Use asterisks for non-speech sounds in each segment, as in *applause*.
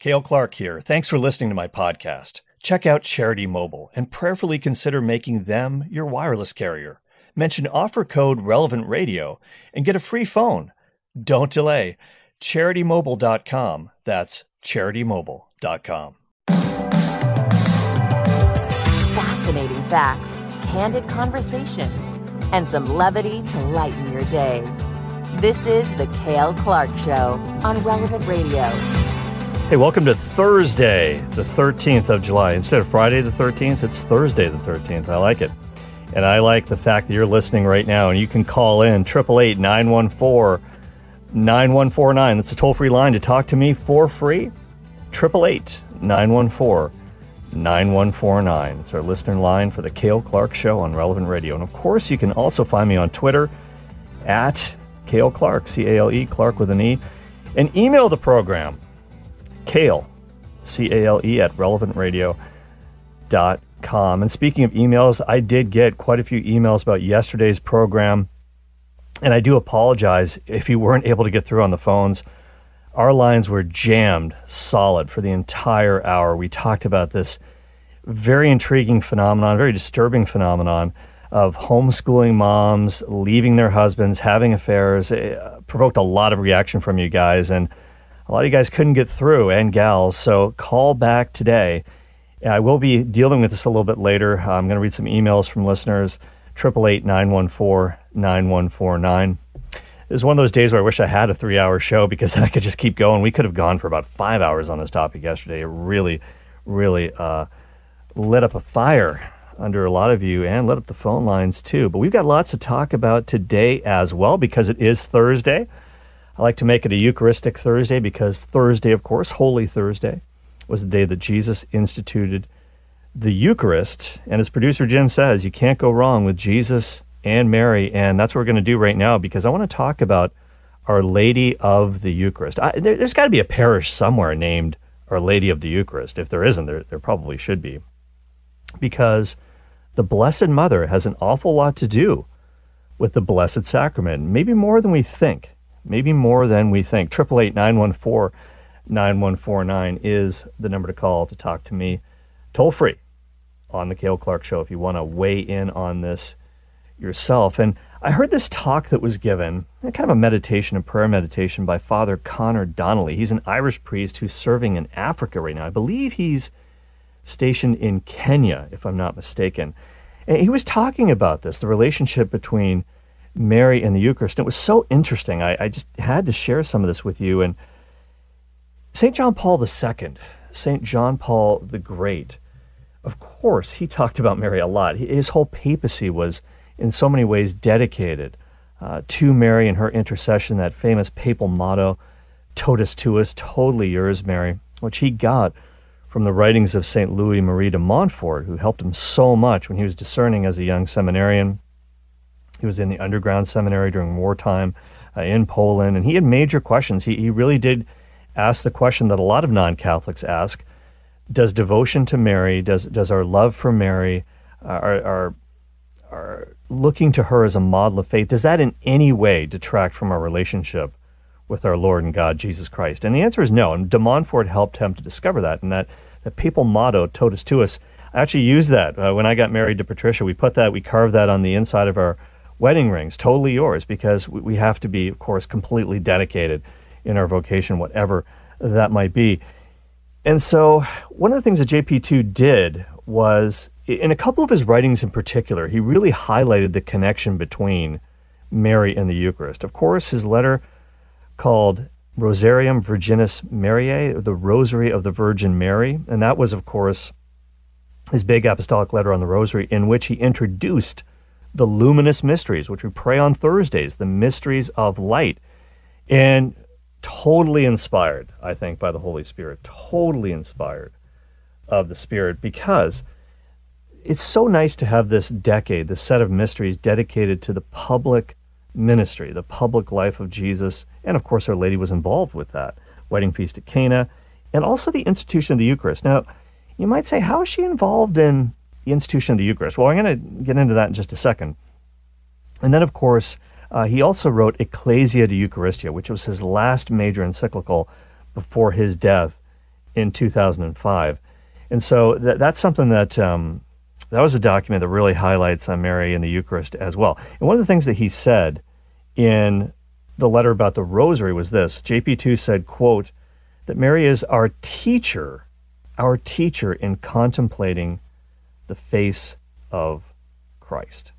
Cale Clark here. Thanks for listening to my podcast. Check out Charity Mobile and prayerfully consider making them your wireless carrier. Mention offer code Relevant Radio and get a free phone. Don't delay. CharityMobile.com. That's CharityMobile.com. Fascinating facts, candid conversations, and some levity to lighten your day. This is The Cale Clark Show on Relevant Radio. Hey, welcome to Thursday, the 13th of July. Instead of Friday the 13th, it's Thursday the 13th. I like it. And I like the fact that you're listening right now and you can call in 888 914 9149. That's a toll free line to talk to me for free. 888 914 9149. It's our listener line for the Cale Clark Show on Relevant Radio. And of course, you can also find me on Twitter at Cale Clark, C A L E, Clark with an E, and email the program Cale, C A L E, at relevantradio.com. And speaking of emails, I did get quite a few emails about yesterday's program. And I do apologize if you weren't able to get through on the phones. Our lines were jammed solid for the entire hour. We talked about this very intriguing phenomenon, very disturbing phenomenon of homeschooling moms leaving their husbands, having affairs. It provoked a lot of reaction from you guys. And a lot of you guys couldn't get through and gals, so call back today. I will be dealing with this a little bit later. I'm going to read some emails from listeners. 888 914 9149. It was one of those days where I wish I had a three hour show because then *laughs* I could just keep going. We could have gone for about five hours on this topic yesterday. It really, really uh, lit up a fire under a lot of you and lit up the phone lines too. But we've got lots to talk about today as well because it is Thursday. I like to make it a Eucharistic Thursday because Thursday, of course, Holy Thursday, was the day that Jesus instituted the Eucharist. And as producer Jim says, you can't go wrong with Jesus and Mary. And that's what we're going to do right now because I want to talk about Our Lady of the Eucharist. I, there, has got to be a parish somewhere named Our Lady of the Eucharist. If there isn't, there, there probably should be. Because the Blessed Mother has an awful lot to do with the Blessed Sacrament, maybe more than we think maybe more than we think. 888 914 9149 is the number to call to talk to me toll free on the Cale Clark Show if you want to weigh in on this yourself. And I heard this talk that was given, kind of a meditation, a prayer meditation by Father Connor Donnelly. He's an Irish priest who's serving in Africa right now. I believe he's stationed in Kenya, if I'm not mistaken. And he was talking about this, the relationship between Mary and the Eucharist. And it was so interesting. I, I just had to share some of this with you. And St. John Paul II, St. John Paul the Great, of course, he talked about Mary a lot. His whole papacy was, in so many ways, dedicated uh, to Mary and her intercession, that famous papal motto, Totus Tuus, totally yours, Mary, which he got from the writings of St. Louis Marie de Montfort, who helped him so much when he was discerning as a young seminarian he was in the underground seminary during wartime uh, in Poland, and he had major questions. He, he really did ask the question that a lot of non Catholics ask Does devotion to Mary, does, does our love for Mary, uh, our, our, our looking to her as a model of faith, does that in any way detract from our relationship with our Lord and God, Jesus Christ? And the answer is no. And de Montfort helped him to discover that. And that, that papal motto, Totus Tuus, I actually used that uh, when I got married to Patricia. We put that, we carved that on the inside of our wedding rings, totally yours, because we have to be, of course, completely dedicated in our vocation, whatever that might be. And so, one of the things that JP2 did was, in a couple of his writings in particular, he really highlighted the connection between Mary and the Eucharist. Of course, his letter called Rosarium Virginis Mariae, the Rosary of the Virgin Mary, and that was, of course, his big apostolic letter on the Rosary, in which he introduced the luminous mysteries, which we pray on Thursdays, the mysteries of light. And totally inspired, I think, by the Holy Spirit, totally inspired of the Spirit because it's so nice to have this decade, this set of mysteries dedicated to the public ministry, the public life of Jesus. And of course, Our Lady was involved with that wedding feast at Cana, and also the institution of the Eucharist. Now, you might say, how is she involved in the institution of the Eucharist. Well, I'm going to get into that in just a second. And then, of course, uh, he also wrote Ecclesia de Eucharistia, which was his last major encyclical before his death in 2005. And so that, that's something that um, that was a document that really highlights on Mary and the Eucharist as well. And one of the things that he said in the letter about the rosary was this JP2 said, quote, that Mary is our teacher, our teacher in contemplating the face of Christ.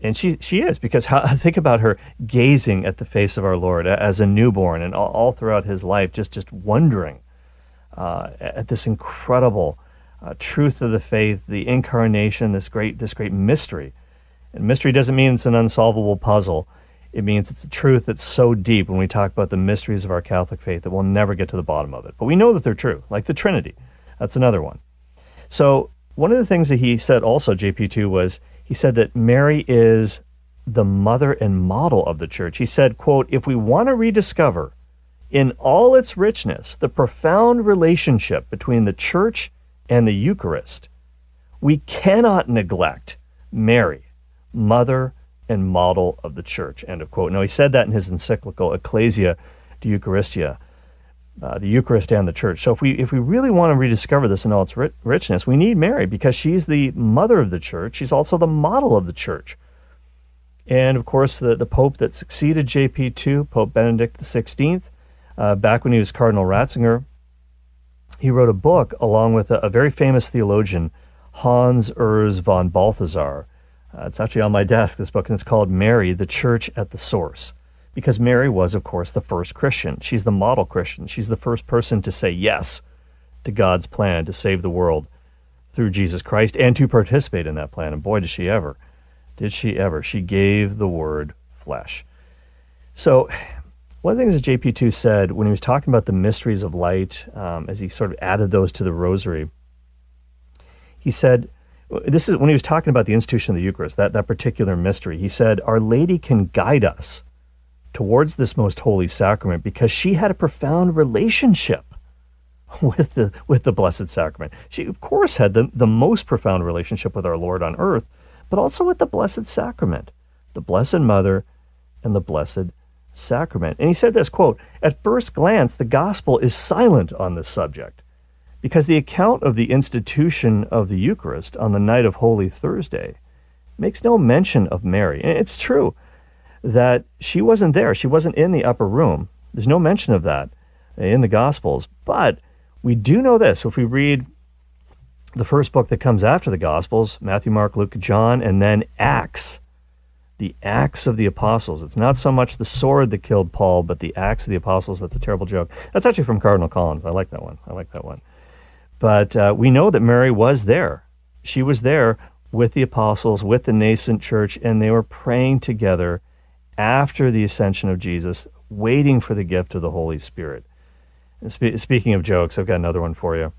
And she, she is, because how, *laughs* think about her gazing at the face of our Lord as a newborn and all, all throughout his life, just, just wondering uh, at this incredible uh, truth of the faith, the incarnation, this great, this great mystery. And mystery doesn't mean it's an unsolvable puzzle. It means it's a truth that's so deep when we talk about the mysteries of our Catholic faith that we'll never get to the bottom of it. But we know that they're true, like the Trinity. That's another one. So, one of the things that he said also, JP2, was he said that Mary is the mother and model of the church. He said, quote, if we want to rediscover in all its richness the profound relationship between the church and the Eucharist, we cannot neglect Mary, mother and model of the church. End of quote. Now, he said that in his encyclical Ecclesia de Eucharistia, uh, the Eucharist and the church. So, if we, if we really want to rediscover this in all its ri- richness, we need Mary because she's the mother of the church. She's also the model of the church. And of course, the, the Pope that succeeded JP2, Pope Benedict XVI, uh, back when he was Cardinal Ratzinger, he wrote a book along with a, a very famous theologian, Hans Urs von Balthasar. Uh, it's actually on my desk, this book, and it's called Mary, the Church at the Source. Because Mary was, of course, the first Christian. She's the model Christian. She's the first person to say yes to God's plan to save the world through Jesus Christ and to participate in that plan. And boy, did she ever. Did she ever. She gave the word flesh. So, one of the things that JP2 said when he was talking about the mysteries of light, um, as he sort of added those to the rosary, he said, this is when he was talking about the institution of the Eucharist, that, that particular mystery. He said, Our Lady can guide us towards this most holy sacrament because she had a profound relationship *laughs* with the, with the Blessed Sacrament. She, of course, had the, the most profound relationship with our Lord on earth, but also with the Blessed Sacrament, the Blessed Mother, and the Blessed Sacrament. And he said this quote, At first glance, the gospel is silent on this subject because the account of the institution of the Eucharist on the night of Holy Thursday makes no mention of Mary. And it's true that she wasn't there, she wasn't in the upper room. There's no mention of that in the Gospels. But we do know this if we read the first book that comes after the Gospels Matthew, Mark, Luke, John, and then Acts. The Acts of the Apostles. It's not so much the sword that killed Paul, but the Acts of the Apostles. That's a terrible joke. That's actually from Cardinal Collins. I like that one. I like that one. But uh, we know that Mary was there. She was there with the apostles, with the nascent church, and they were praying together after the ascension of Jesus, waiting for the gift of the Holy Spirit. Spe- speaking of jokes, I've got another one for you.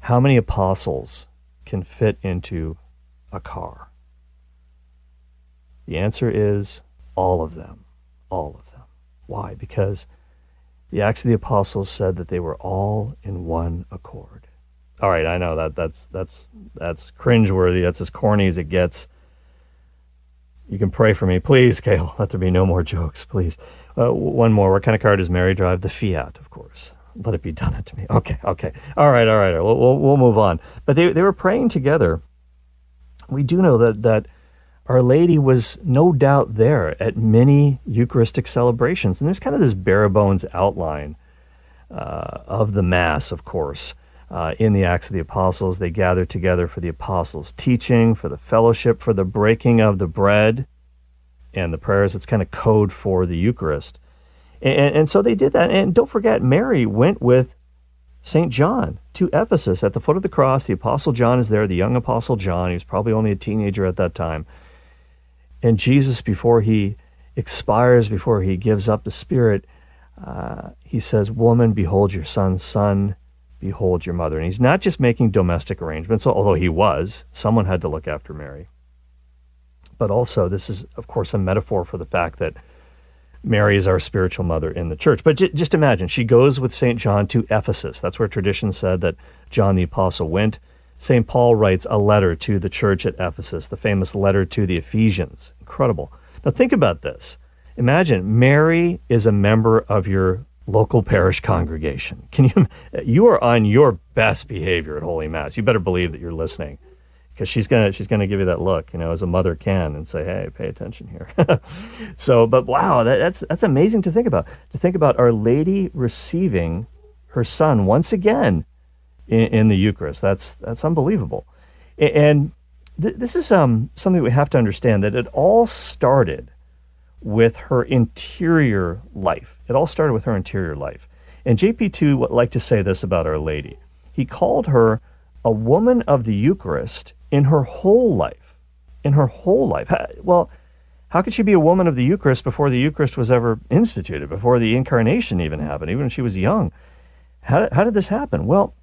How many apostles can fit into a car? The answer is all of them. All of them. Why? Because the Acts of the Apostles said that they were all in one accord. All right, I know that that's that's that's cringeworthy. That's as corny as it gets. You can pray for me, please, Cale. Let there be no more jokes, please. Uh, one more. What kind of car does Mary drive? The Fiat, of course. Let it be done unto me. Okay, okay. All right, all right. We'll, we'll, we'll move on. But they, they were praying together. We do know that, that Our Lady was no doubt there at many Eucharistic celebrations. And there's kind of this bare bones outline uh, of the Mass, of course uh, in the Acts of the Apostles. They gather together for the apostles' teaching, for the fellowship, for the breaking of the bread, and the prayers. It's kind of code for the Eucharist. And, and so they did that. And don't forget, Mary went with St. John to Ephesus at the foot of the cross. The Apostle John is there, the young Apostle John. He was probably only a teenager at that time. And Jesus, before he expires, before he gives up the Spirit, uh, he says, Woman, behold your son, son, behold your mother. And he's not just making domestic arrangements, although he was. Someone had to look after Mary. But also, this is, of course, a metaphor for the fact that Mary is our spiritual mother in the church. But j- just imagine, she goes with St. John to Ephesus. That's where tradition said that John the Apostle went. St. Paul writes a letter to the church at Ephesus, the famous letter to the Ephesians. Incredible. Now, think about this. Imagine Mary is a member of your local parish congregation. Can you *laughs* you are on your best behavior at Holy Mass. You better believe that you're listening because she's gonna she's gonna give you that look, you know, as a mother can, and say, "Hey, pay attention here." *laughs* so, but wow, that, that's that's amazing to think about. To think about Our Lady receiving her son once again in, in the Eucharist. That's that's unbelievable, and th- this is um, something we have to understand that it all started with her interior life. It all started with her interior life. And JP2 would like to say this about Our Lady. He called her a woman of the Eucharist in her whole life. In her whole life. Well, how could she be a woman of the Eucharist before the Eucharist was ever instituted, before the incarnation even happened, even when she was young? How, how did this happen? Well,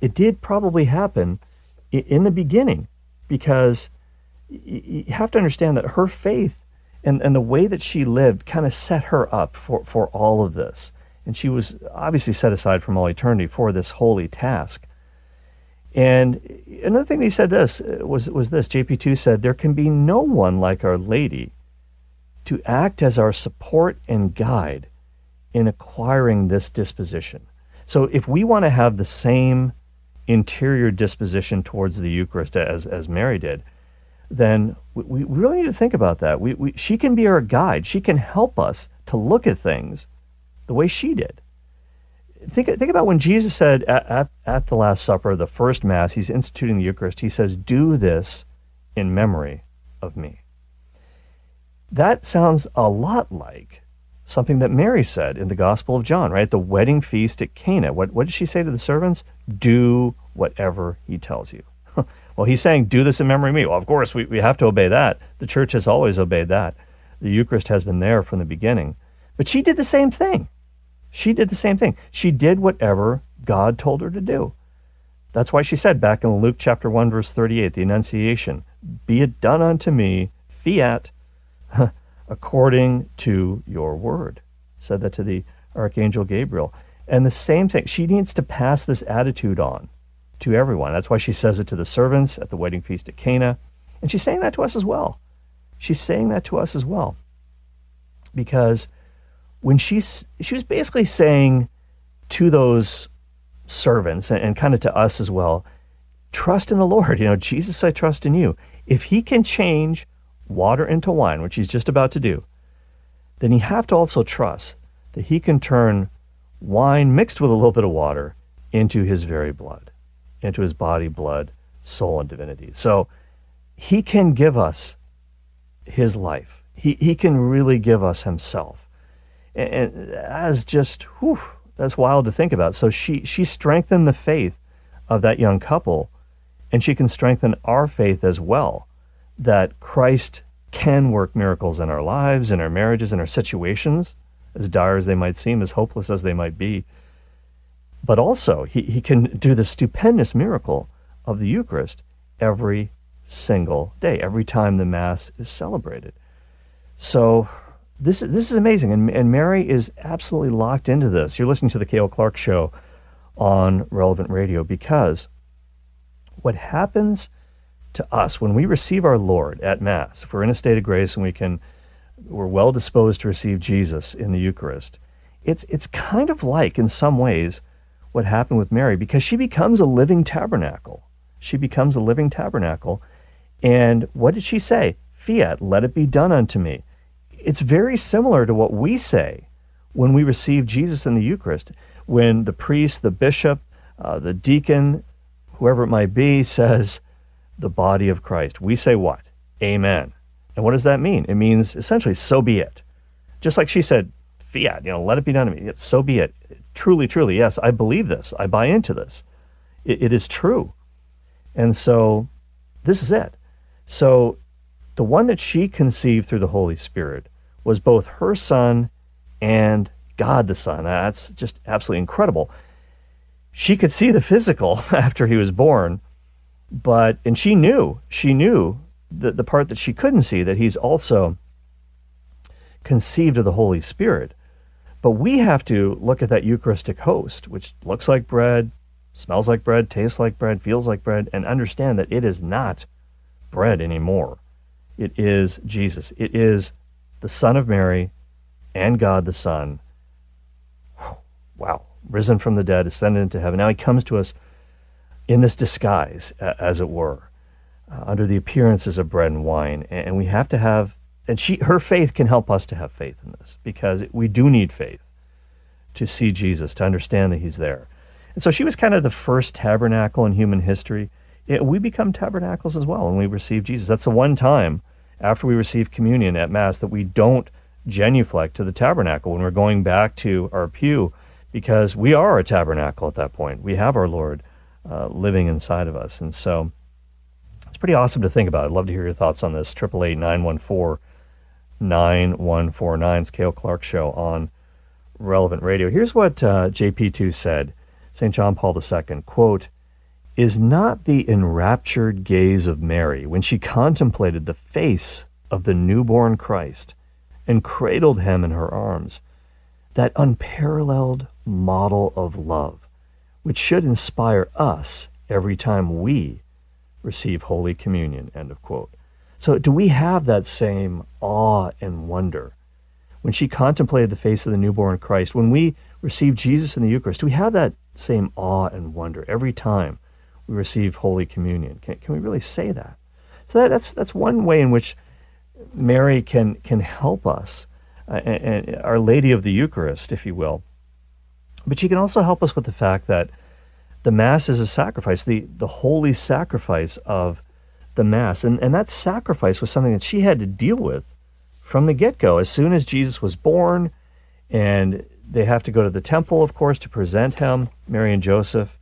it did probably happen in the beginning because you have to understand that her faith and, and the way that she lived kind of set her up for, for all of this. And she was obviously set aside from all eternity for this holy task. And another thing he said this uh, was, was this JP2 said, There can be no one like Our Lady to act as our support and guide in acquiring this disposition. So if we want to have the same interior disposition towards the Eucharist as, as Mary did, then we, we really need to think about that. We, we, she can be our guide. She can help us to look at things the way she did. Think, think about when Jesus said at, at, at the Last Supper, the first Mass, he's instituting the Eucharist, he says, Do this in memory of me. That sounds a lot like something that Mary said in the Gospel of John, right? The wedding feast at Cana. What, what did she say to the servants? Do whatever he tells you. Well, he's saying, do this in memory of me. Well, of course, we, we have to obey that. The church has always obeyed that. The Eucharist has been there from the beginning. But she did the same thing. She did the same thing. She did whatever God told her to do. That's why she said back in Luke chapter 1, verse 38, the Annunciation, Be it done unto me, fiat, *laughs* according to your word. Said that to the Archangel Gabriel. And the same thing, she needs to pass this attitude on to everyone. That's why she says it to the servants at the wedding feast at Cana. And she's saying that to us as well. She's saying that to us as well. Because when she's, she was basically saying to those servants and, and kind of to us as well, trust in the Lord. You know, Jesus, I trust in you. If he can change water into wine, which he's just about to do, then you have to also trust that he can turn wine mixed with a little bit of water into his very blood into his body, blood, soul, and divinity. So he can give us his life. He, he can really give us himself. And, and that's just, whew, that's wild to think about. So she, she strengthened the faith of that young couple, and she can strengthen our faith as well that Christ can work miracles in our lives, in our marriages, in our situations, as dire as they might seem, as hopeless as they might be. But also, he, he can do the stupendous miracle of the Eucharist every single day, every time the Mass is celebrated. So this, this is amazing. And, and Mary is absolutely locked into this. You're listening to the Cale Clark Show on Relevant Radio because what happens to us when we receive our Lord at Mass, if we're in a state of grace and we can, we're well disposed to receive Jesus in the Eucharist, it's, it's kind of like, in some ways, what happened with Mary because she becomes a living tabernacle. She becomes a living tabernacle. And what did she say? Fiat, let it be done unto me. It's very similar to what we say when we receive Jesus in the Eucharist. When the priest, the bishop, uh, the deacon, whoever it might be, says, the body of Christ, we say what? Amen. And what does that mean? It means essentially, so be it. Just like she said, fiat, you know, let it be done to me. So be it truly, truly, yes, I believe this. I buy into this. it, it is true. And so this is it. So the one that she conceived through the Holy Spirit was both her son and God the Son. That's just absolutely incredible. She could see the physical *laughs* after he was born, but, and she knew, she knew the, the part that she couldn't see, that he's also conceived of the Holy Spirit. But we have to look at that Eucharistic host, which looks like bread, smells like bread, tastes like bread, feels like bread, and understand that it is not bread anymore. It is Jesus. It is the Son of Mary and God the Son *sighs* wow, risen from the dead, ascended into heaven. Now he comes to us in this disguise, as it were, uh, under the appearances of bread and wine. And we have to have, and she, her faith can help us to have faith in this because we do need faith to see Jesus, to understand that he's there. And so she was kind of the first tabernacle in human history. It, we become tabernacles as well when we receive Jesus. That's the one time after we receive communion at Mass that we don't genuflect to the tabernacle when we're going back to our pew because we are a tabernacle at that point. We have our Lord uh, living inside of us. And so it's pretty awesome to think about. I'd love to hear your thoughts on this. 888 914 9149 Cale Clark Show on Relevant Radio. Here's what uh, JP2 said St. John Paul II, quote, is not the enraptured gaze of Mary when she contemplated the face of the newborn Christ and cradled him in her arms, that unparalleled model of love, which should inspire us every time we receive Holy Communion. End of quote. So, do we have that same awe and wonder? When she contemplated the face of the newborn Christ, when we receive Jesus in the Eucharist, do we have that same awe and wonder every time we receive Holy Communion? Can, can we really say that? So, that, that's, that's one way in which Mary can, can help us, uh, and, and Our Lady of the Eucharist, if you will. But she can also help us with the fact that the Mass is a sacrifice, the, the holy sacrifice of the Mass. And, and that sacrifice was something that she had to deal with from the get go. As soon as Jesus was born, and they have to go to the temple, of course, to present him, Mary and Joseph.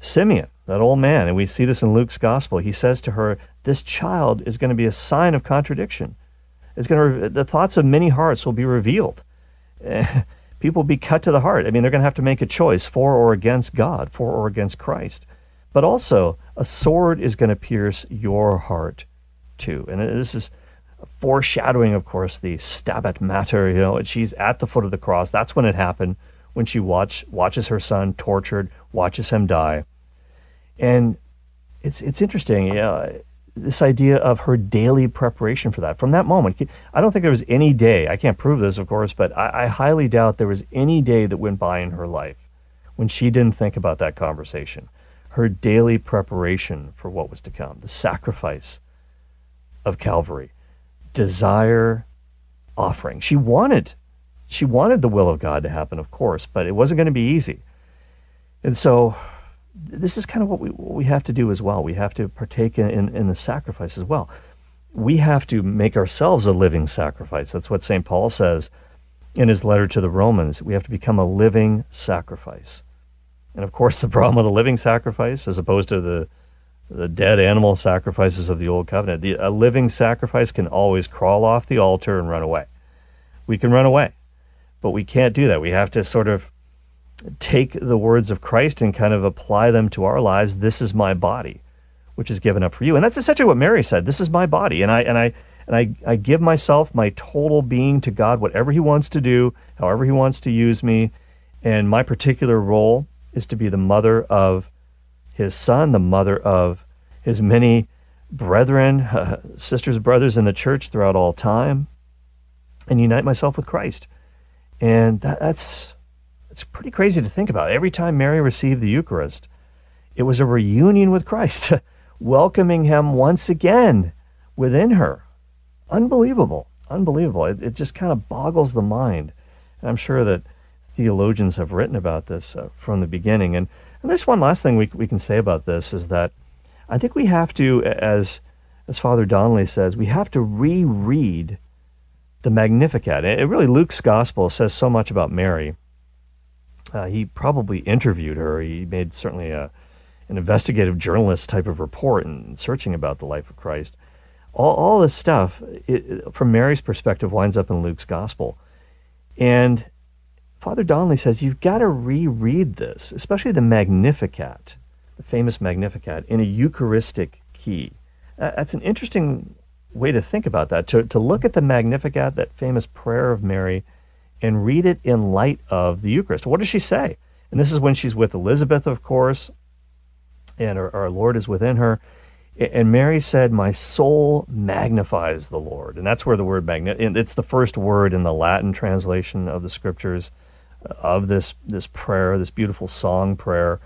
Simeon, that old man, and we see this in Luke's gospel, he says to her, This child is going to be a sign of contradiction. It's going to, the thoughts of many hearts will be revealed. *laughs* people will be cut to the heart. I mean, they're going to have to make a choice for or against God, for or against Christ. But also, a sword is going to pierce your heart too. And this is foreshadowing, of course, the stabat mater. You know, she's at the foot of the cross. That's when it happened, when she watch, watches her son tortured, watches him die. And it's, it's interesting. You know, this idea of her daily preparation for that. From that moment, I don't think there was any day, I can't prove this, of course, but I, I, highly doubt there was any day that went by in her life when she didn't think about that conversation. Her daily preparation for what was to come, the sacrifice of Calvary, desire, offering. She wanted, she wanted the will of God to happen, of course, but it wasn't going to be easy. And so this is kind of what we, what we have to do as well. We have to partake in, in, in the sacrifice as well. We have to make ourselves a living sacrifice. That's what St. Paul says in his letter to the Romans. We have to become a living sacrifice. And of course, the problem with a living sacrifice, as opposed to the, the dead animal sacrifices of the Old Covenant, the, a living sacrifice can always crawl off the altar and run away. We can run away, but we can't do that. We have to sort of take the words of Christ and kind of apply them to our lives. This is my body, which is given up for you. And that's essentially what Mary said. This is my body. And I and I and I, I give myself my total being to God, whatever He wants to do, however He wants to use me. And my particular role is to be the mother of His Son, the mother of His many brethren, uh, *laughs* sisters, brothers in the church throughout all time, and unite myself with Christ. And that, that's it's pretty crazy to think about. Every time Mary received the Eucharist, it was a reunion with Christ, *laughs* welcoming him once again within her. Unbelievable. Unbelievable. It, it just kind of boggles the mind. And I'm sure that theologians have written about this uh, from the beginning. And, and there's one last thing we, we can say about this is that I think we have to, as, as Father Donnelly says, we have to reread the Magnificat. It, really, Luke's gospel says so much about Mary uh, he probably interviewed her. He made certainly a, an investigative journalist type of report and searching about the life of Christ. All, all this stuff, it, from Mary's perspective, winds up in Luke's gospel. And Father Donnelly says you've got to reread this, especially the Magnificat, the famous Magnificat, in a Eucharistic key. Uh, that's an interesting way to think about that, to, to look at the Magnificat, that famous prayer of Mary, and read it in light of the Eucharist. What does she say? And this is when she's with Elizabeth, of course, and our, our Lord is within her. And Mary said, My soul magnifies the Lord. And that's where the word magnificent, it's the first word in the Latin translation of the scriptures. Of this this prayer, this beautiful song prayer,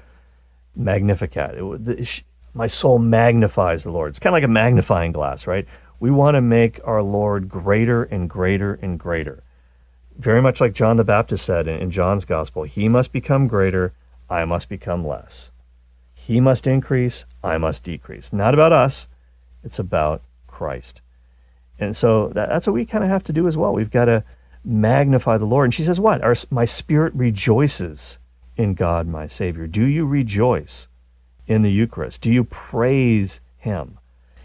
Magnificat. It, my soul magnifies the Lord. It's kind of like a magnifying glass, right? We want to make our Lord greater and greater and greater. Very much like John the Baptist said in, in John's gospel, he must become greater, I must become less. He must increase, I must decrease. Not about us, it's about Christ. And so that, that's what we kind of have to do as well. We've got to magnify the Lord. And she says, What? Our, my spirit rejoices in God, my Savior. Do you rejoice in the Eucharist? Do you praise Him?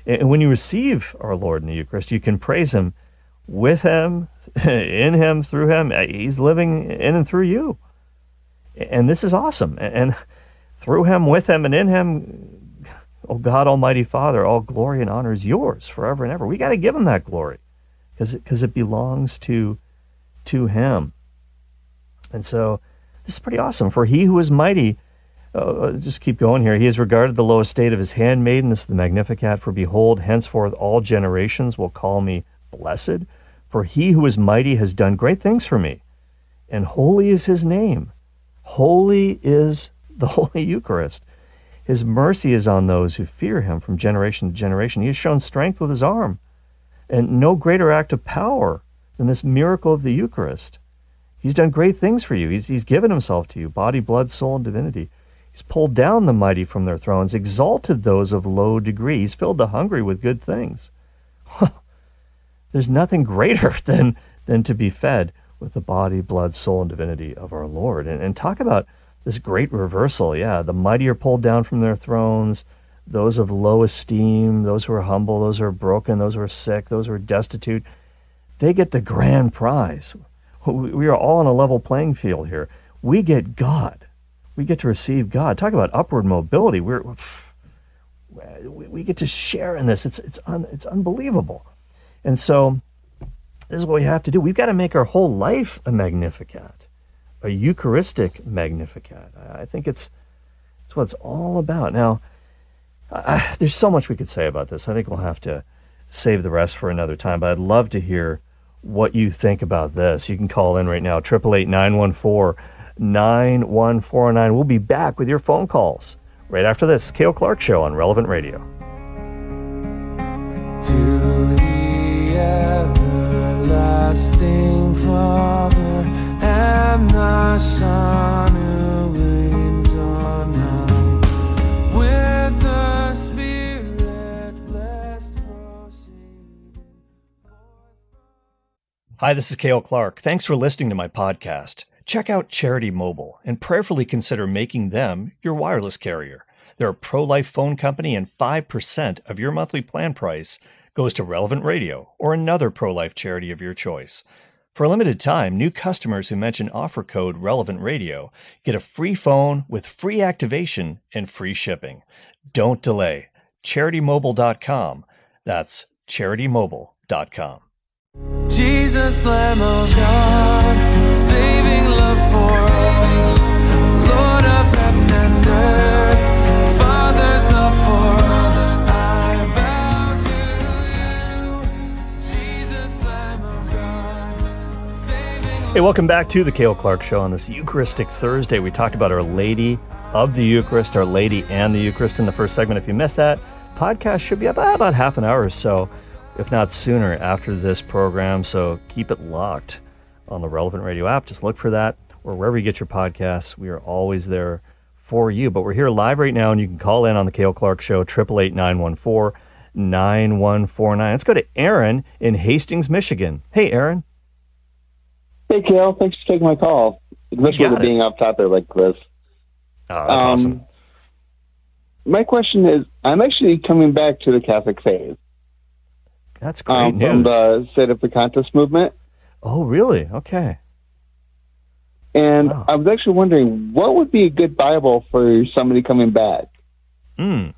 And when you receive our Lord in the Eucharist, you can praise Him with Him, *laughs* in Him, through Him. He's living in and through you. And this is awesome. And through Him, with Him, and in Him, oh God Almighty Father, all glory and honor is yours forever and ever. We got to give Him that glory because it, it belongs to to him. And so this is pretty awesome. For he who is mighty, uh, uh, just keep going here. He has regarded the low estate of his handmaiden. This is the Magnificat. For behold, henceforth all generations will call me blessed. For he who is mighty has done great things for me, and holy is his name. Holy is the *laughs* Holy Eucharist. His mercy is on those who fear him from generation to generation. He has shown strength with his arm, and no greater act of power than this miracle of the Eucharist. He's done great things for you. He's, he's given himself to you, body, blood, soul, and divinity. He's pulled down the mighty from their thrones, exalted those of low degree. He's filled the hungry with good things. *laughs* There's nothing greater *laughs* than, than to be fed with the body, blood, soul, and divinity of our Lord. And, and talk about this great reversal. Yeah, the mighty are pulled down from their thrones, those of low esteem, those who are humble, those who are broken, those who are sick, those who are destitute they get the grand prize. We are all on a level playing field here. We get God. We get to receive God. Talk about upward mobility. We're, we get to share in this. It's, it's, un, it's unbelievable. And so this is what we have to do. We've got to make our whole life a Magnificat, a Eucharistic Magnificat. I think it's, it's what it's all about. Now, uh, there's so much we could say about this. I think we'll have to save the rest for another time, but I'd love to hear what you think about this. You can call in right now, 888 914 9149. We'll be back with your phone calls right after this. Cale Clark Show on Relevant Radio. To the everlasting Father and the Son Hi, this is Cale Clark. Thanks for listening to my podcast. Check out Charity Mobile and prayerfully consider making them your wireless carrier. They're a pro life phone company, and 5% of your monthly plan price goes to Relevant Radio or another pro life charity of your choice. For a limited time, new customers who mention offer code Relevant Radio get a free phone with free activation and free shipping. Don't delay. CharityMobile.com. That's CharityMobile.com. Jesus, Lamb of God, saving love for all, Lord of heaven and earth, Father's love for all. I bow to you, Jesus, Lamb of God. Hey, welcome back to the Cale Clark Show on this Eucharistic Thursday. We talked about Our Lady of the Eucharist, Our Lady and the Eucharist in the first segment. If you missed that, podcast should be about half an hour or so if not sooner, after this program. So keep it locked on the Relevant Radio app. Just look for that or wherever you get your podcasts. We are always there for you. But we're here live right now, and you can call in on the Cale Clark Show, 888 914 9149. Let's go to Aaron in Hastings, Michigan. Hey, Aaron. Hey, Cale. Thanks for taking my call, especially with being up top there like this. Oh, that's um, awesome. My question is I'm actually coming back to the Catholic faith. That's great um, news. From the Sedevacantists movement. Oh, really? Okay. And wow. I was actually wondering what would be a good Bible for somebody coming back? Hmm.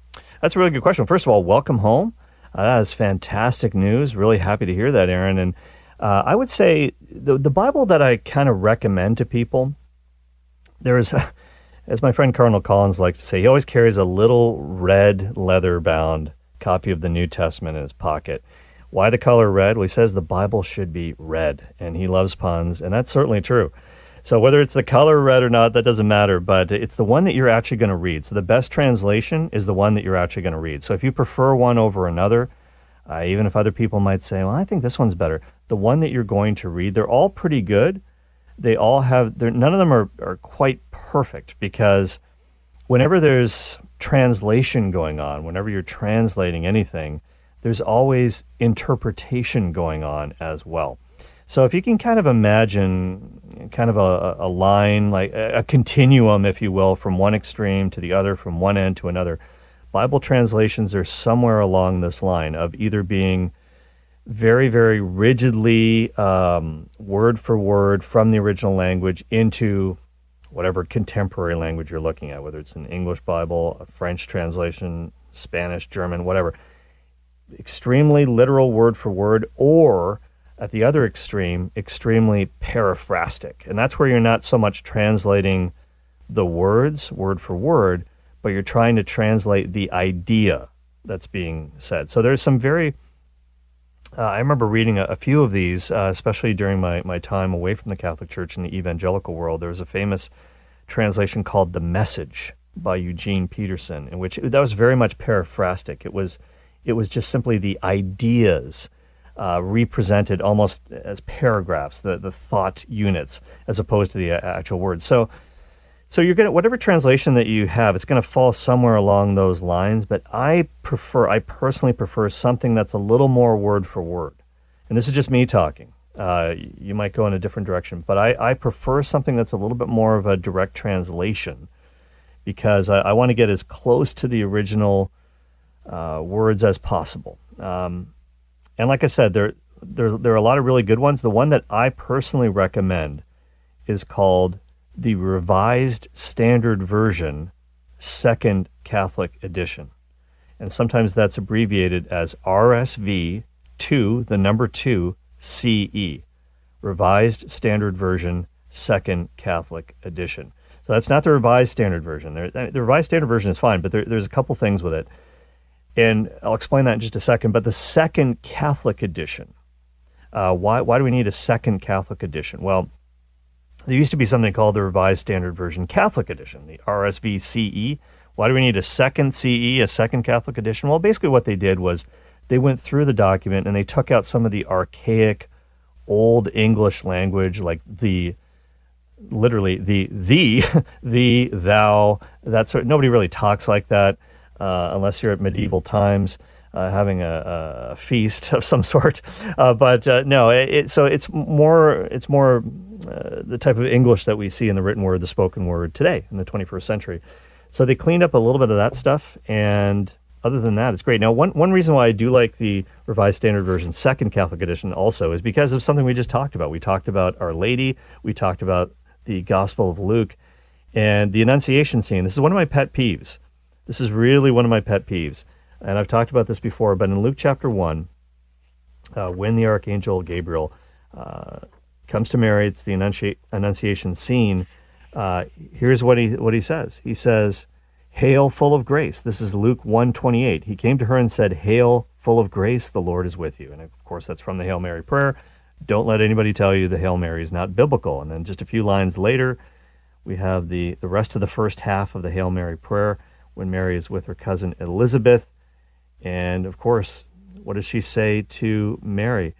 That's a really good question. First of all, welcome home. Uh, that is fantastic news. Really happy to hear that, Aaron. And uh, I would say the, the Bible that I kind of recommend to people, there is, *laughs* as my friend Cardinal Collins likes to say, he always carries a little red leather bound copy of the New Testament in his pocket. Why the color red? Well, he says the Bible should be red, and he loves puns, and that's certainly true. So whether it's the color red or not, that doesn't matter, but it's the one that you're actually going to read. So the best translation is the one that you're actually going to read. So if you prefer one over another, uh, even if other people might say, well, I think this one's better, the one that you're going to read, they're all pretty good. They all have, none of them are, are quite perfect because whenever there's translation going on, whenever you're translating anything, there's always interpretation going on as well. So if you can kind of imagine kind of a, a line, like a, continuum, if you will, from one extreme to the other, from one end to another, Bible translations are somewhere along this line of either being very, very rigidly um, word for word from the original language into whatever contemporary language you're looking at, whether it's an English Bible, a French translation, Spanish, German, whatever. Extremely literal word for word, or at the other extreme, extremely paraphrastic. And that's where you're not so much translating the words word for word, but you're trying to translate the idea that's being said. So there's some very, uh, I remember reading a, a few of these, uh, especially during my, my time away from the Catholic Church in the evangelical world. There was a famous translation called The Message by Eugene Peterson, in which that was very much paraphrastic. It was, it was just simply the ideas uh, represented almost as paragraphs, the, the thought units, as opposed to the uh, actual words. So, so you're gonna whatever translation that you have, it's gonna fall somewhere along those lines. But I prefer, I personally prefer something that's a little more word for word. And this is just me talking. Uh, you might go in a different direction, but I, I prefer something that's a little bit more of a direct translation because I, I want to get as close to the original uh, words as possible. Um, and like I said, there, there, there are a lot of really good ones. The one that I personally recommend is called the Revised Standard Version, Second Catholic Edition. And sometimes that's abbreviated as RSV 2, the number 2, CE, Revised Standard Version, Second Catholic Edition. So that's not the Revised Standard Version. the Revised Standard Version is fine, but there, there's a couple things with it. And I'll explain that in just a second. But the second Catholic edition, uh, why, why do we need a second Catholic edition? Well, there used to be something called the Revised Standard Version Catholic Edition, the RSVCE. Why do we need a second CE, a second Catholic edition? Well, basically, what they did was they went through the document and they took out some of the archaic, old English language, like the literally the the *laughs* the thou that sort. Nobody really talks like that uh, unless you're at medieval times. Uh, having a, a, feast *laughs* of some sort, uh, but uh, no. It, it, so it's more it's more uh, the type of English that we see in the written word, the spoken word today in the 21st century. So they cleaned up a little bit of that stuff, and other than that, it's great. Now, one one reason why I do like the Revised Standard Version Second Catholic Edition also is because of something we just talked about. We talked about Our Lady. We talked about the Gospel of Luke, and the Annunciation scene. This is one of my pet peeves this is really one of my pet peeves. And I've talked about this before, but in Luke chapter 1, uh, when the archangel Gabriel uh, comes to Mary, it's the annunci- Annunciation scene. Uh, here's what he, what he says He says, Hail, full of grace. This is Luke 128. He came to her and said, Hail, full of grace, the Lord is with you. And of course, that's from the Hail Mary prayer. Don't let anybody tell you the Hail Mary is not biblical. And then just a few lines later, we have the, the rest of the first half of the Hail Mary prayer when Mary is with her cousin Elizabeth. And of course, what does she say to Mary?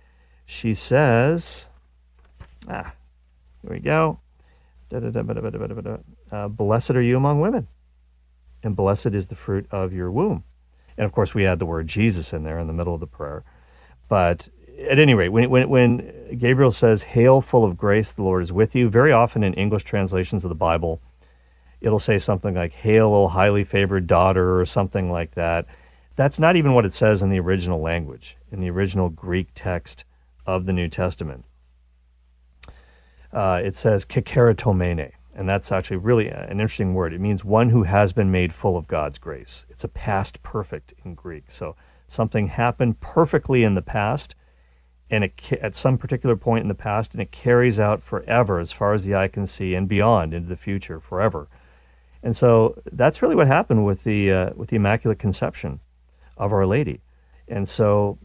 She says, ah, here we go. Uh, blessed are you among women, and blessed is the fruit of your womb. And of course, we add the word Jesus in there in the middle of the prayer. But at any rate, when, when, when Gabriel says, Hail, full of grace, the Lord is with you, very often in English translations of the Bible, it'll say something like hail o highly favored daughter or something like that. That's not even what it says in the original language in the original greek text of the new testament. Uh, it says kecharitomene and that's actually really an interesting word. It means one who has been made full of god's grace. It's a past perfect in greek. So something happened perfectly in the past and it, at some particular point in the past and it carries out forever as far as the eye can see and beyond into the future forever and so that's really what happened with the uh, with the Immaculate Conception of Our Lady. And so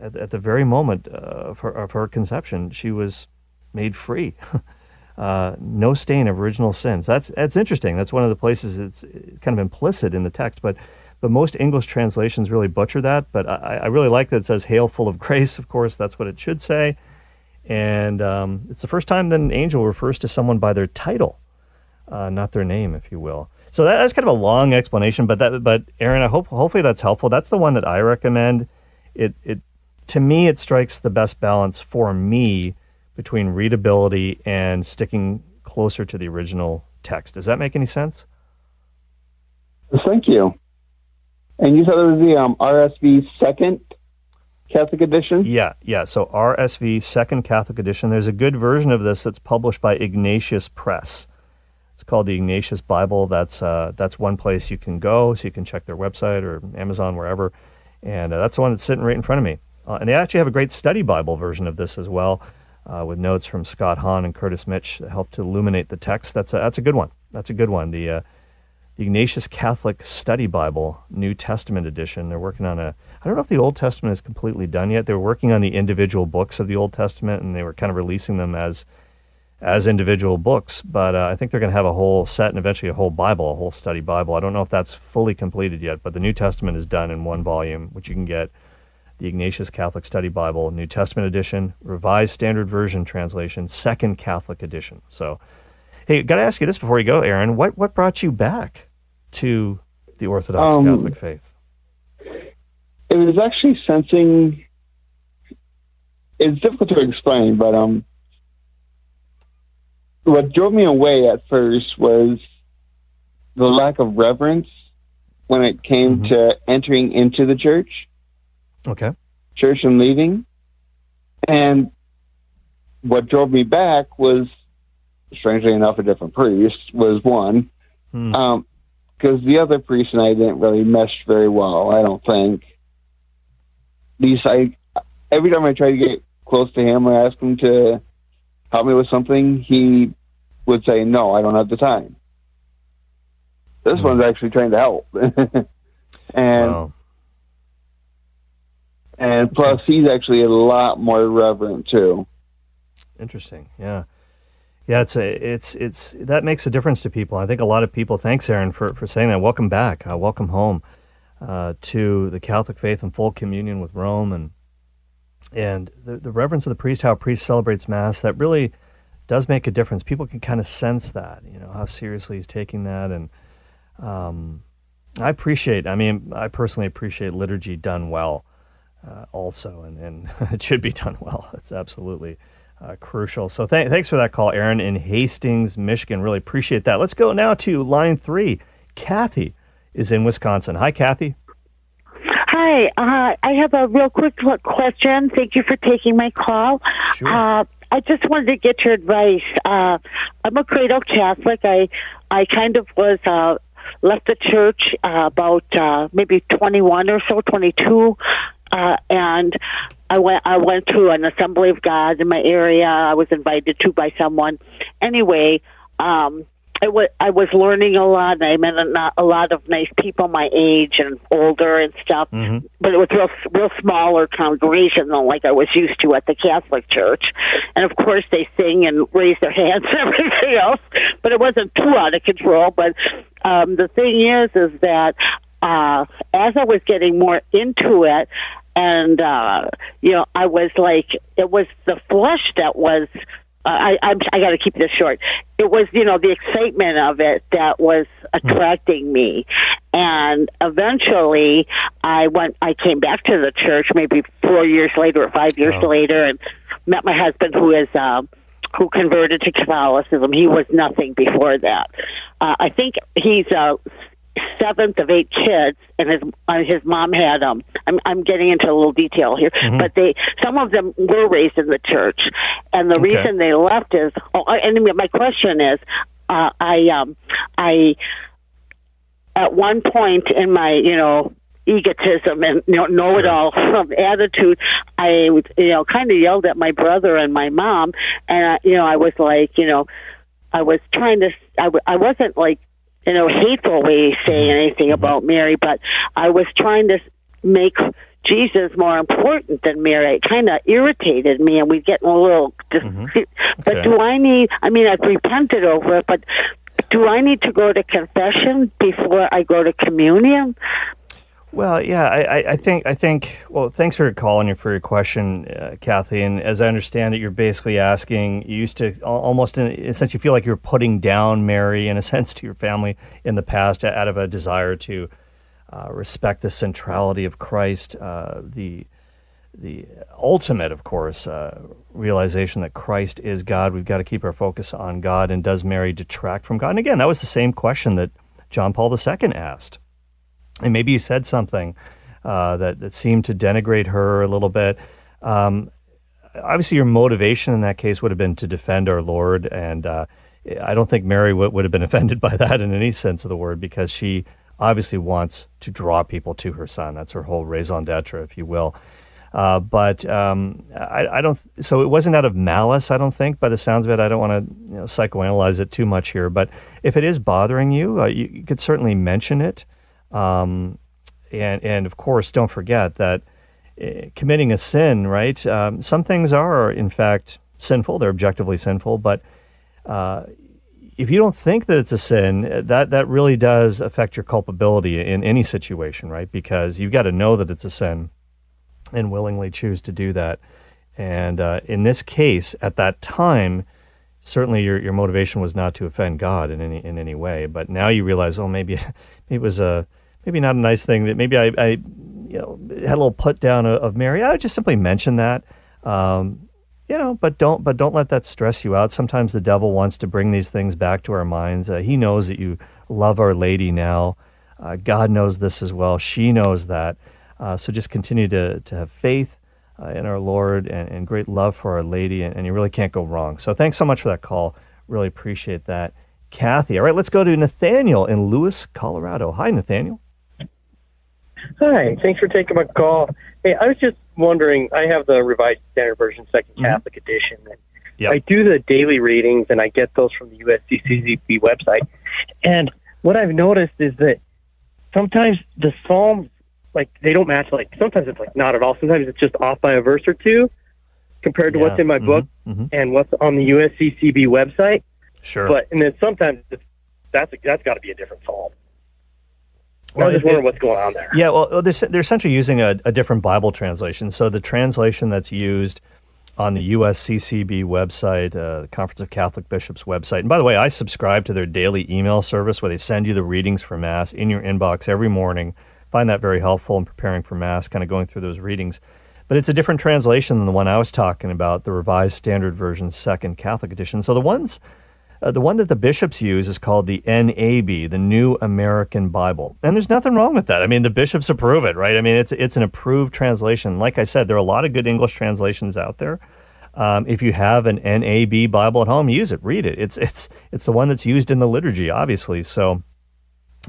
at, at the very moment uh, of, her, of her conception, she was made free *laughs* Uh, no stain of original sins. That's that's interesting. That's one of the places it's kind of implicit in the text, but but most English translations really butcher that. But I, I really like that it says "Hail, full of grace." Of course, that's what it should say. And um, it's the first time that an angel refers to someone by their title, uh, not their name, if you will. So that, that's kind of a long explanation, but that, but Aaron, I hope hopefully that's helpful. That's the one that I recommend. It it to me it strikes the best balance for me between readability and sticking closer to the original text. Does that make any sense? Thank you. And you said it was the um, RSV second Catholic edition? Yeah, yeah. So RSV second Catholic edition. There's a good version of this that's published by Ignatius Press. It's called the Ignatius Bible. That's uh, that's one place you can go, so you can check their website or Amazon wherever, and uh, that's the one that's sitting right in front of me. Uh, and they actually have a great study Bible version of this as well, uh, with notes from Scott Hahn and Curtis Mitch that help to illuminate the text. That's a, that's a good one. That's a good one. The uh, the Ignatius Catholic Study Bible, New Testament edition. They're working on a. I don't know if the Old Testament is completely done yet. They're working on the individual books of the Old Testament, and they were kind of releasing them as as individual books. But uh, I think they're going to have a whole set and eventually a whole Bible, a whole study Bible. I don't know if that's fully completed yet, but the New Testament is done in one volume, which you can get. The Ignatius Catholic Study Bible, New Testament edition, Revised Standard Version translation, Second Catholic edition. So Hey, got to ask you this before you go, Aaron. What what brought you back to the Orthodox um, Catholic faith? It was actually sensing. It's difficult to explain, but um, what drove me away at first was the lack of reverence when it came mm-hmm. to entering into the church. Okay. Church and leaving. And what drove me back was strangely enough, a different priest was one. Hmm. Um, because the other priest and I didn't really mesh very well. I don't think. These I every time I try to get close to him or ask him to help me with something, he would say, "No, I don't have the time." This hmm. one's actually trying to help, *laughs* and wow. and plus he's actually a lot more reverent too. Interesting, yeah. Yeah, it's a, it's it's that makes a difference to people. I think a lot of people. Thanks, Aaron, for, for saying that. Welcome back. Uh, welcome home uh, to the Catholic faith and full communion with Rome, and and the, the reverence of the priest, how a priest celebrates mass. That really does make a difference. People can kind of sense that, you know, how seriously he's taking that, and um, I appreciate. I mean, I personally appreciate liturgy done well, uh, also, and and *laughs* it should be done well. It's absolutely uh, crucial. So th- thanks for that call, Aaron, in Hastings, Michigan. Really appreciate that. Let's go now to line three. Kathy is in Wisconsin. Hi, Kathy. Hi, uh, I have a real quick question. Thank you for taking my call. Sure. Uh, I just wanted to get your advice. Uh, I'm a cradle Catholic. I I kind of was uh, left the church uh, about uh, maybe 21 or so, 22, uh, and I went I went to an Assembly of God in my area. I was invited to by someone. Anyway, um, I was I was learning a lot. And I met a, a lot of nice people my age and older and stuff. Mm-hmm. But it was real real smaller congregation than like I was used to at the Catholic Church. And of course they sing and raise their *laughs* hands and everything else. But it wasn't too out of control. But um, the thing is, is that uh, as I was getting more into it, and uh, you know, I was like, it was the flesh that was. Uh, I I'm, I got to keep this short. It was you know the excitement of it that was attracting me, and eventually I went. I came back to the church maybe four years later or five years oh. later, and met my husband who is. Uh, who converted to Catholicism. He was nothing before that. Uh, I think he's uh, seventh of eight kids, and his uh, his mom had um. I'm I'm getting into a little detail here, mm-hmm. but they some of them were raised in the church, and the okay. reason they left is. Oh, and my question is, uh, I um I at one point in my you know egotism and you know know it all attitude i you know kind of yelled at my brother and my mom and uh, you know i was like you know i was trying to I w- I wasn't like in a hateful way saying mm-hmm. anything about Mary, but I was trying to make Jesus more important than Mary. It kind of irritated me, and we get a little. Dis- Mm-hmm. But do I need? I mean, I've repented over it, but do I need to go to confession before I go to communion? Well, yeah, I, I- think I think. Well, thanks for your call and for your question, uh, Kathy. And as I understand it, you're basically asking. You used to al- almost, in a sense, you feel like you're putting down Mary in a *laughs* sense to your family in the past out of a desire to uh, respect the centrality of Christ, uh, the the ultimate, of course, uh, realization that Christ is God. We've got to keep our focus on God. And does Mary detract from God? And again, that was the same question that John Paul II asked and maybe you said something uh, that that seemed to denigrate her a little bit. Um, obviously, your motivation in that case would have been to defend our Lord, and uh, I don't think Mary would, would have been *laughs* offended by that in any sense of the word, because she obviously wants to draw people to her son. That's her whole raison d'être, if you will. Uh, but um, I, I don't. So it wasn't out of malice, I don't think. By the sounds of it, I don't want to you know, psychoanalyze it too much here. But if it is bothering you, uh, you, you could certainly mention it. Um, and and of course, don't forget that uh, committing a sin, right? Um, some things are in fact sinful; they're objectively sinful. But uh, if you don't think that it's a sin, uh, that that really does affect your culpability in any situation, right? Because you've got to know that it's a sin and willingly choose to do that. And uh, in this case, at that time, certainly your, your motivation was not to offend God in any in any way. But now you realize, oh, maybe *laughs* it was a maybe not a nice thing that maybe I, I you know had a little put down of, of Mary. I would just simply mention that. Um, you know, but don't but don't let that stress you out. Sometimes the devil wants to bring these things back to our minds. Uh, he knows that you love Our Lady now. Uh, God knows this as well. She knows that. Uh, so just continue to to have faith uh, in our Lord and, and great love for Our Lady, and, and you really can't go wrong. So thanks so much for that call. Really appreciate that, Kathy. All right, let's go to Nathaniel in Lewis, Colorado. Hi, Nathaniel. Hi, thanks for taking my call. Hey, I was just wondering. I have the Revised Standard Version, 2nd Mhm. Catholic Edition. And Yep. I do the daily readings, and I get those from the USCCB website. And what I've noticed is that sometimes the Psalms, like they don't match. Like sometimes it's like not at all. Sometimes it's just off by a verse or two compared to Yeah. what's in my Mhm, book mhm. and what's on the USCCB website. Sure. But and then sometimes it's, that's that's got to be a different Psalm. Well, I was it- just wondering what's going on there. Yeah, well, they're, they're essentially using a, a different Bible translation. So the translation that's used on the USCCB website, uh, the Conference of Catholic Bishops website. And by the way, I subscribe to their daily email service where they send you the readings for Mass in your inbox every morning. Find that very helpful in preparing for Mass, kind of going through those readings. But it's a different translation than the one I was talking about, the Revised Standard Version, Second Catholic Edition. So the ones uh, the one that the bishops use is called the NAB, the New American Bible, and there's nothing wrong with that. I mean, the bishops approve it, right? I mean, it's it's an approved translation. Like I said, there are a lot of good English translations out there. Um, if you have an NAB Bible at home, use it, read it. It's it's it's the one that's used in the liturgy, obviously. So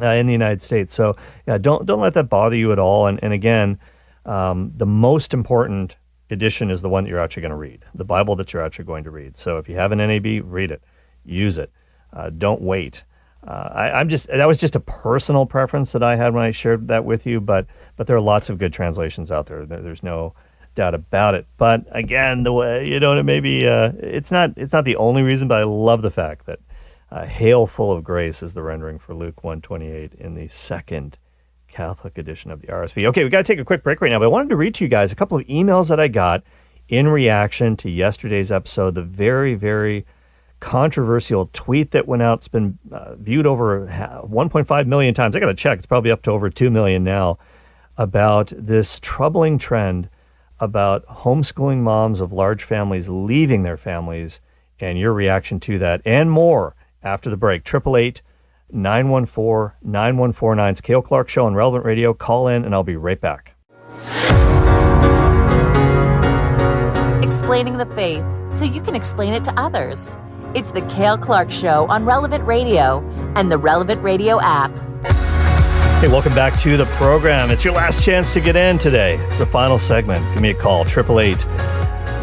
uh, in the United States, so yeah, don't don't let that bother you at all. And and again, um, the most important edition is the one that you're actually going to read, the Bible that you're actually going to read. So if you have an NAB, read it, use it. Uh, don't wait. Uh, I, I'm just that was just a personal preference that I had when I shared that with you, but but there are lots of good translations out there. There- There's no doubt about it. But again, the way you know, it maybe uh, it's not it's not the only reason, but I love the fact that uh, "Hail, full of grace" is the rendering for Luke 128 in the second Catholic edition of the RSV. Okay, we got to take a quick break right now, but I wanted to read to you guys a couple of emails that I got in reaction to yesterday's episode. The very, very controversial tweet that went out. It's been uh, viewed over 1.5 million times. I got to check. It's probably up to over 2 million now about this troubling trend about homeschooling moms of large families leaving their families and your reaction to that and more after the break. 888 914 9149. It's Cale Clark Show on Relevant Radio. Call in and I'll be right back. Explaining the faith so you can explain it to others. It's the Cale Clark Show on Relevant Radio and the Relevant Radio app. Hey, welcome back to the program. It's your last chance to get in today. It's the final segment. Give me a call, 888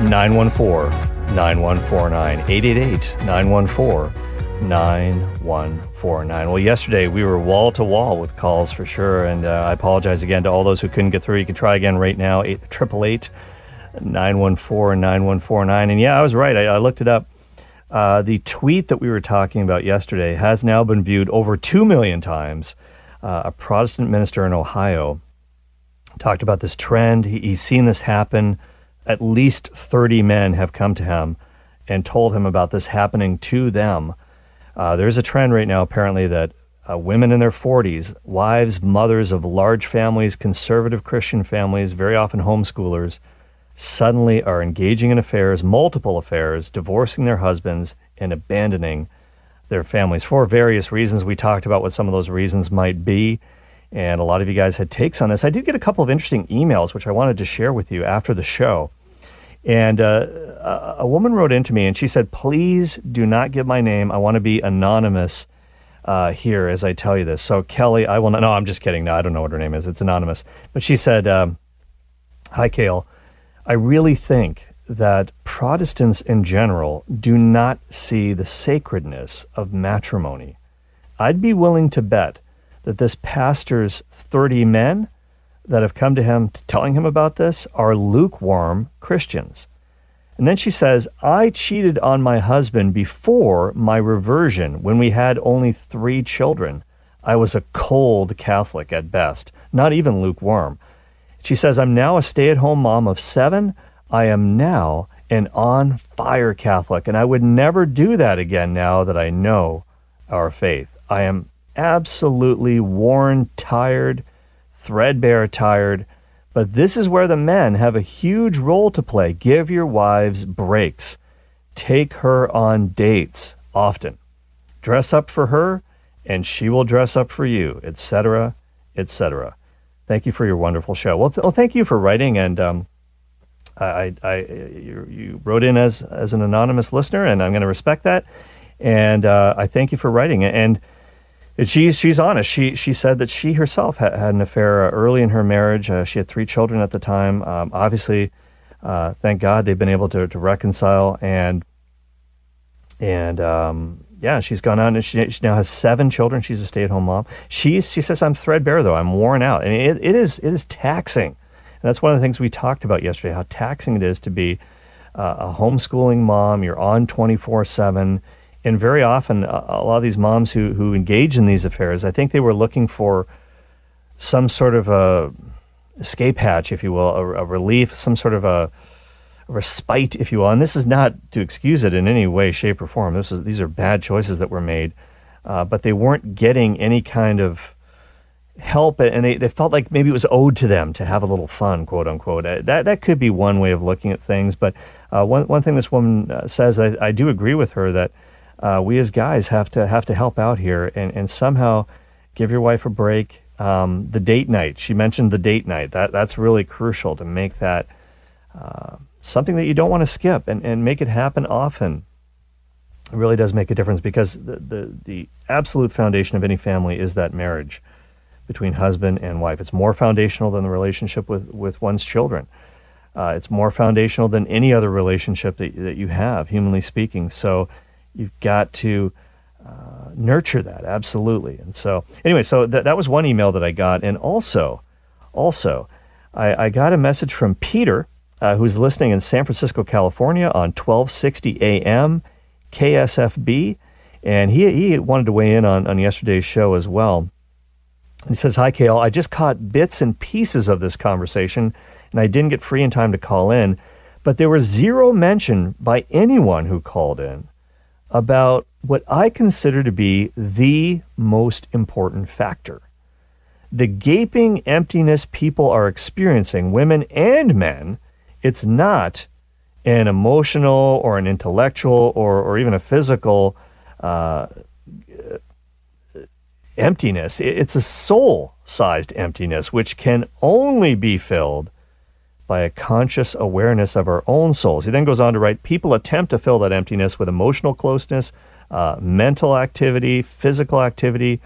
914 9149. 888 914 9149. Well, yesterday we were wall to wall with calls for sure, and uh, I apologize again to all those who couldn't get through. You can try again right now, 888 914 9149. And yeah, I was right. I, I looked it up. Uh, the tweet that we were talking about yesterday has now been viewed over 2 million times. Uh, a Protestant minister in Ohio talked about this trend. He, he's seen this happen. At least 30 men have come to him and told him about this happening to them. Uh, there's a trend right now, apparently, that uh, women in their 40s, wives, mothers of large families, conservative Christian families, very often homeschoolers, suddenly are engaging in affairs, multiple affairs, divorcing their husbands, and abandoning their families for various reasons. We talked about what some of those reasons might be, and a lot of you guys had takes on this. I did get a couple of interesting emails, which I wanted to share with you after the show. And uh, a woman wrote into me and she said, Please do not give my name. I want to be anonymous uh, here as I tell you this. So, Kelly, I will not. No, I'm just kidding. No, I don't know what her name is. It's anonymous. But she said, um, Hi, Cale. I really think that Protestants in general do not see the sacredness of matrimony. I'd be willing to bet that this pastor's 30 men that have come to him telling him about this are lukewarm Christians. And then she says, I cheated on my husband before my reversion when we had only three children. I was a cold Catholic at best, not even lukewarm. She says, I'm now a stay at home mom of seven. I am now an on fire Catholic, and I would never do that again now that I know our faith. I am absolutely worn, tired, threadbare, tired. But this is where the men have a huge role to play. Give your wives breaks. Take her on dates often. Dress up for her, and she will dress up for you, etc., etc. Thank you for your wonderful show. Well, th- well thank you for writing, and um, I, I, you, you, wrote in as as an anonymous listener, and I'm going to respect that. And uh, I thank you for writing. And she's she's honest. She she said that she herself had, had an affair uh, early in her marriage. Uh, she had three children at the time. Um, obviously, uh, thank God they've been able to, to reconcile and and um, yeah, she's gone on and she, she, now has seven children. She's a stay at home mom. She she says I'm threadbare though. I'm worn out, and it, it is it is taxing. And that's one of the things we talked about yesterday. How taxing it is to be uh, a homeschooling mom. You're on 24 seven and very often, a, a lot of these moms who, who engage in these affairs, I think they were looking for some sort of a escape hatch, if you will, a, a relief, some sort of a, respite, if you will. And this is not to excuse it in any way, shape, or form. This is, these are bad choices that were made, uh, but they weren't getting any kind of help, and they, they felt like maybe it was owed to them to have a little fun, quote unquote. Uh, that that could be one way of looking at things. But uh, one one thing this woman uh, says, I, I do agree with her that uh, we as guys have to have to help out here and, and somehow give your wife a break. Um, the date night, she mentioned the date night. That that's really crucial to make that uh, something that you don't want to skip and, and make it happen often. It really does make a difference because the, the, the absolute foundation of any family is that marriage between husband and wife. It's more foundational than the relationship with, with one's children. Uh, it's more foundational than any other relationship that, that you have, humanly speaking. So You've got to uh, nurture that absolutely. And so, anyway, so th- that was one email that I got, and also, also, I, I got a message from Peter, uh, who's listening in San Francisco, California, on 1260 AM KSFB, and he he wanted to weigh in on on yesterday's show as well. He says, "Hi, Cale. I just caught bits and pieces of this conversation, and I didn't get free in time to call in." But there was zero mention by anyone who called in about what I consider to be the most important factor. The gaping emptiness people are experiencing, women and men, it's not an emotional or an intellectual or, or even a physical uh, emptiness. It's a soul sized emptiness, which can only be filled by a conscious awareness of our own souls. He then goes on to write People attempt to fill that emptiness with emotional closeness, uh, mental activity, physical activity,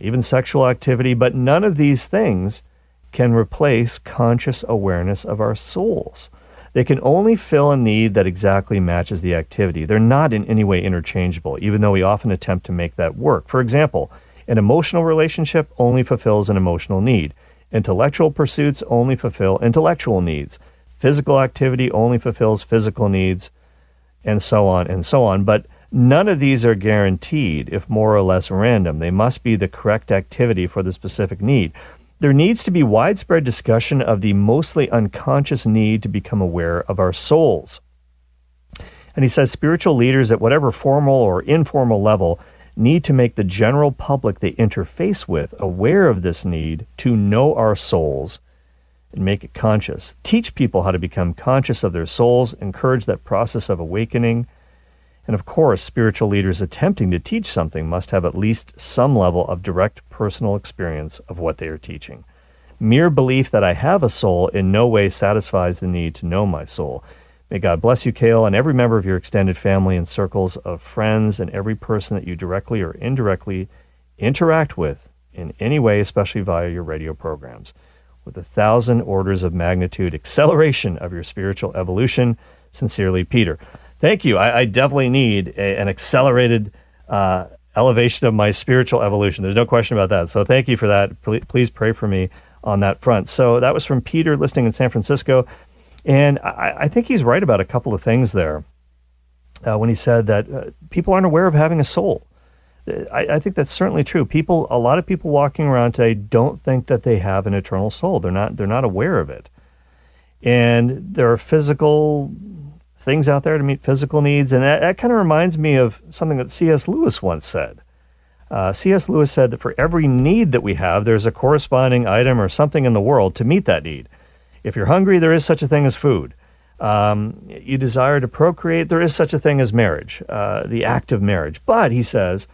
even sexual activity, but none of these things can replace conscious awareness of our souls. They can only fill a need that exactly matches the activity. They're not in any way interchangeable, even though we often attempt to make that work. For example, an emotional relationship only fulfills an emotional need. Intellectual pursuits only fulfill intellectual needs. Physical activity only fulfills physical needs, and so on and so on. But none of these are guaranteed, if more or less random. They must be the correct activity for the specific need. There needs to be widespread discussion of the mostly unconscious need to become aware of our souls. And he says spiritual leaders at whatever formal or informal level need to make the general public they interface with aware of this need to know our souls and make it conscious. Teach people how to become conscious of their souls, encourage that process of awakening. And of course, spiritual leaders attempting to teach something must have at least some level of direct personal experience of what they are teaching. Mere belief that I have a soul in no way satisfies the need to know my soul. May God bless you, Cale, and every member of your extended family and circles of friends, and every person that you directly or indirectly interact with in any way, especially via your radio programs. With a thousand orders of magnitude acceleration of your spiritual evolution. Sincerely, Peter. Thank you. I, I definitely need a, an accelerated uh, elevation of my spiritual evolution. There's no question about that. So thank you for that. Please pray for me on that front. So that was from Peter listening in San Francisco. And I, I think he's right about a couple of things there uh, when he said that uh, people aren't aware of having a soul. I, I, think that's certainly true. People, a lot of people walking around today don't think that they have an eternal soul. They're not. They're not aware of it. And there are physical things out there to meet physical needs, and that, that kind of reminds me of something that C.S. Lewis once said. Uh, C.S. Lewis said that for every need that we have, there's a corresponding item or something in the world to meet that need. If you're hungry, there is such a thing as food. Um, you desire to procreate, there is such a thing as marriage, uh, the act of marriage. But, he says,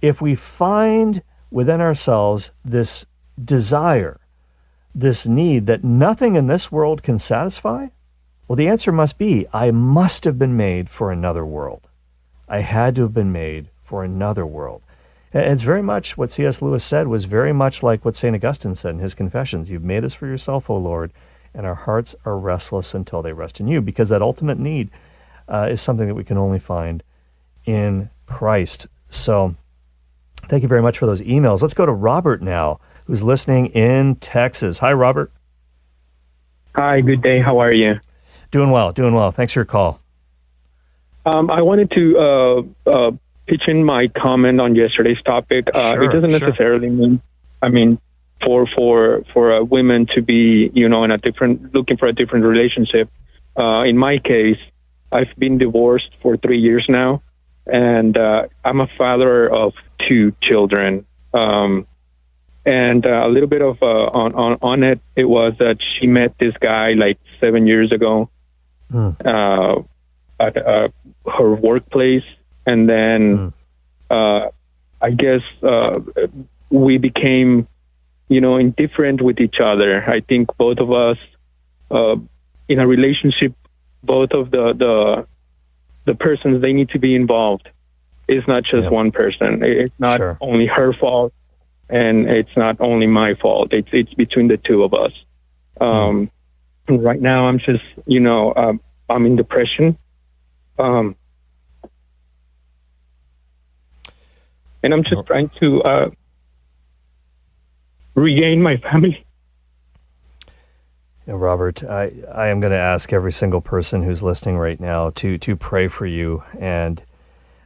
if we find within ourselves this desire, this need that nothing in this world can satisfy, well, the answer must be I must have been made for another world. I had to have been made for another world. It's very much what C.S. Lewis said was very much like what St. Augustine said in his Confessions. You've made us for yourself, O Lord, and our hearts are restless until they rest in you, because that ultimate need uh, is something that we can only find in Christ. So, thank you very much for those emails. Let's go to Robert now, who's listening in Texas. Hi, Robert. Hi, good day. How are you? Doing well, doing well. Thanks for your call. Um, I wanted to uh, uh, pitch in my comment on yesterday's topic. Uh, sure, it doesn't necessarily sure. mean, I mean, for for for uh, women to be, you know, in a different, looking for a different relationship. Uh, in my case, I've been divorced for three years now, and uh, I'm a father of two children. Um, and uh, a little bit of uh, on, on on it, it was that she met this guy like seven years ago mm. at her workplace and then mm. uh, I guess uh, we became, you know, indifferent with each other. I think both of us, uh, in a relationship, both of the the the persons they need to be involved. It's not just one person. It's not sure. only her fault, and it's not only my fault. It's it's between the two of us. Um, mm. Right now, I'm just, you know, uh, I'm in depression. Um, and I'm just trying to uh, regain my family. Yeah, Robert, I, I am going to ask every single person who's listening right now to to pray for you, and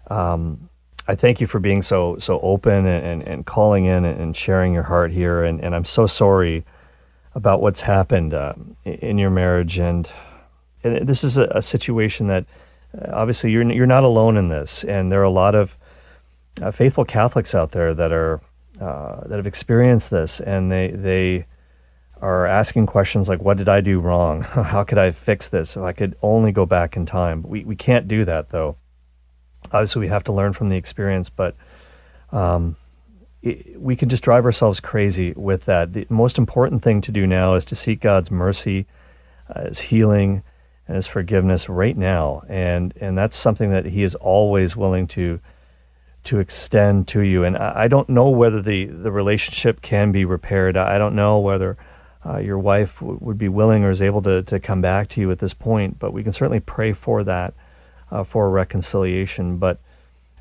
um, I thank you for being so so open and, and, and calling in and sharing your heart here, and, and I'm so sorry about what's happened uh, in your marriage, and, and this is a, a situation that uh, obviously you're you're not alone in this, and there are a lot of uh, faithful Catholics out there that are uh, that have experienced this, and they they are asking questions like, "What did I do wrong? *laughs* How could I fix this? If I could only go back in time." We we can't do that though. Obviously, we have to learn from the experience, but um, it, we can just drive ourselves crazy with that. The most important thing to do now is to seek God's mercy, uh, His healing, and His forgiveness right now, and and that's something that He is always willing to to extend to you. And I, I don't know whether the, the relationship can be repaired. I don't know whether uh, your wife w- would be willing or is able to, to come back to you at this point, but we can certainly pray for that, uh, for reconciliation. But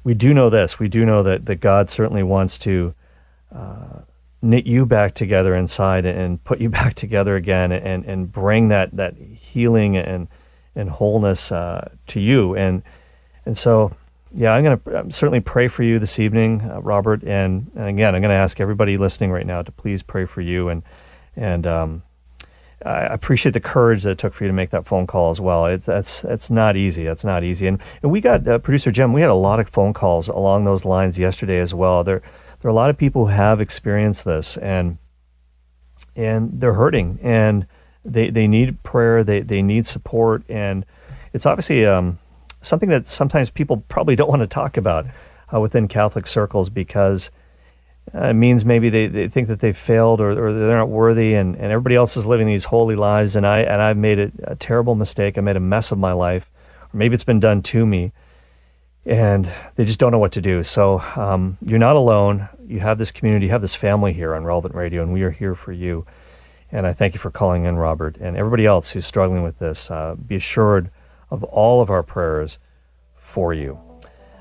we do know this we do know that, that God certainly wants to uh, knit you back together inside and put you *laughs* back together again and, and bring that, that healing and, and wholeness uh, to you. And, and so, yeah, I'm going to certainly pray for you this evening, uh, Robert. And, and again, I'm going to ask everybody listening right now to please pray for you. And, and um, I appreciate the courage that it took for you to make that phone call as well. It's that's that's not easy. That's not easy. And, and we got uh, producer Jim. We had a lot of phone calls along those lines yesterday as well. There there are a lot of people who have experienced this and and they're hurting and they they need prayer. They they need support and it's obviously um, something that sometimes people probably don't want to talk about uh, within Catholic circles because uh, it means maybe they, they think that they've failed or, or they're not worthy and, and everybody else is living these holy lives and I and I've made a, a terrible mistake. I made a mess of my life. Or maybe it's been done to me. And they just don't know what to do. So um, you're not alone. You have this community, you have this family here on Relevant Radio, and we are here for you. And I thank you for calling in, Robert, and everybody else who's struggling with this. Uh, be assured of all of our prayers for you.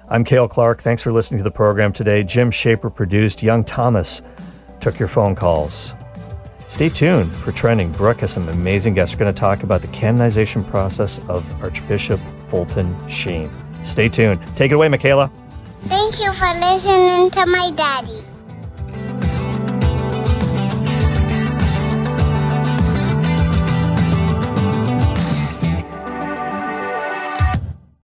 I'm Cale Clark. Thanks for listening to the program today. Jim Shaper produced. Young Thomas took your phone calls. Stay tuned for Trending. Brooke has some amazing guests. We're going to talk about the canonization process of Archbishop Fulton Sheen. Stay tuned. Take it away, Michaela. Thank you for listening to my daddy.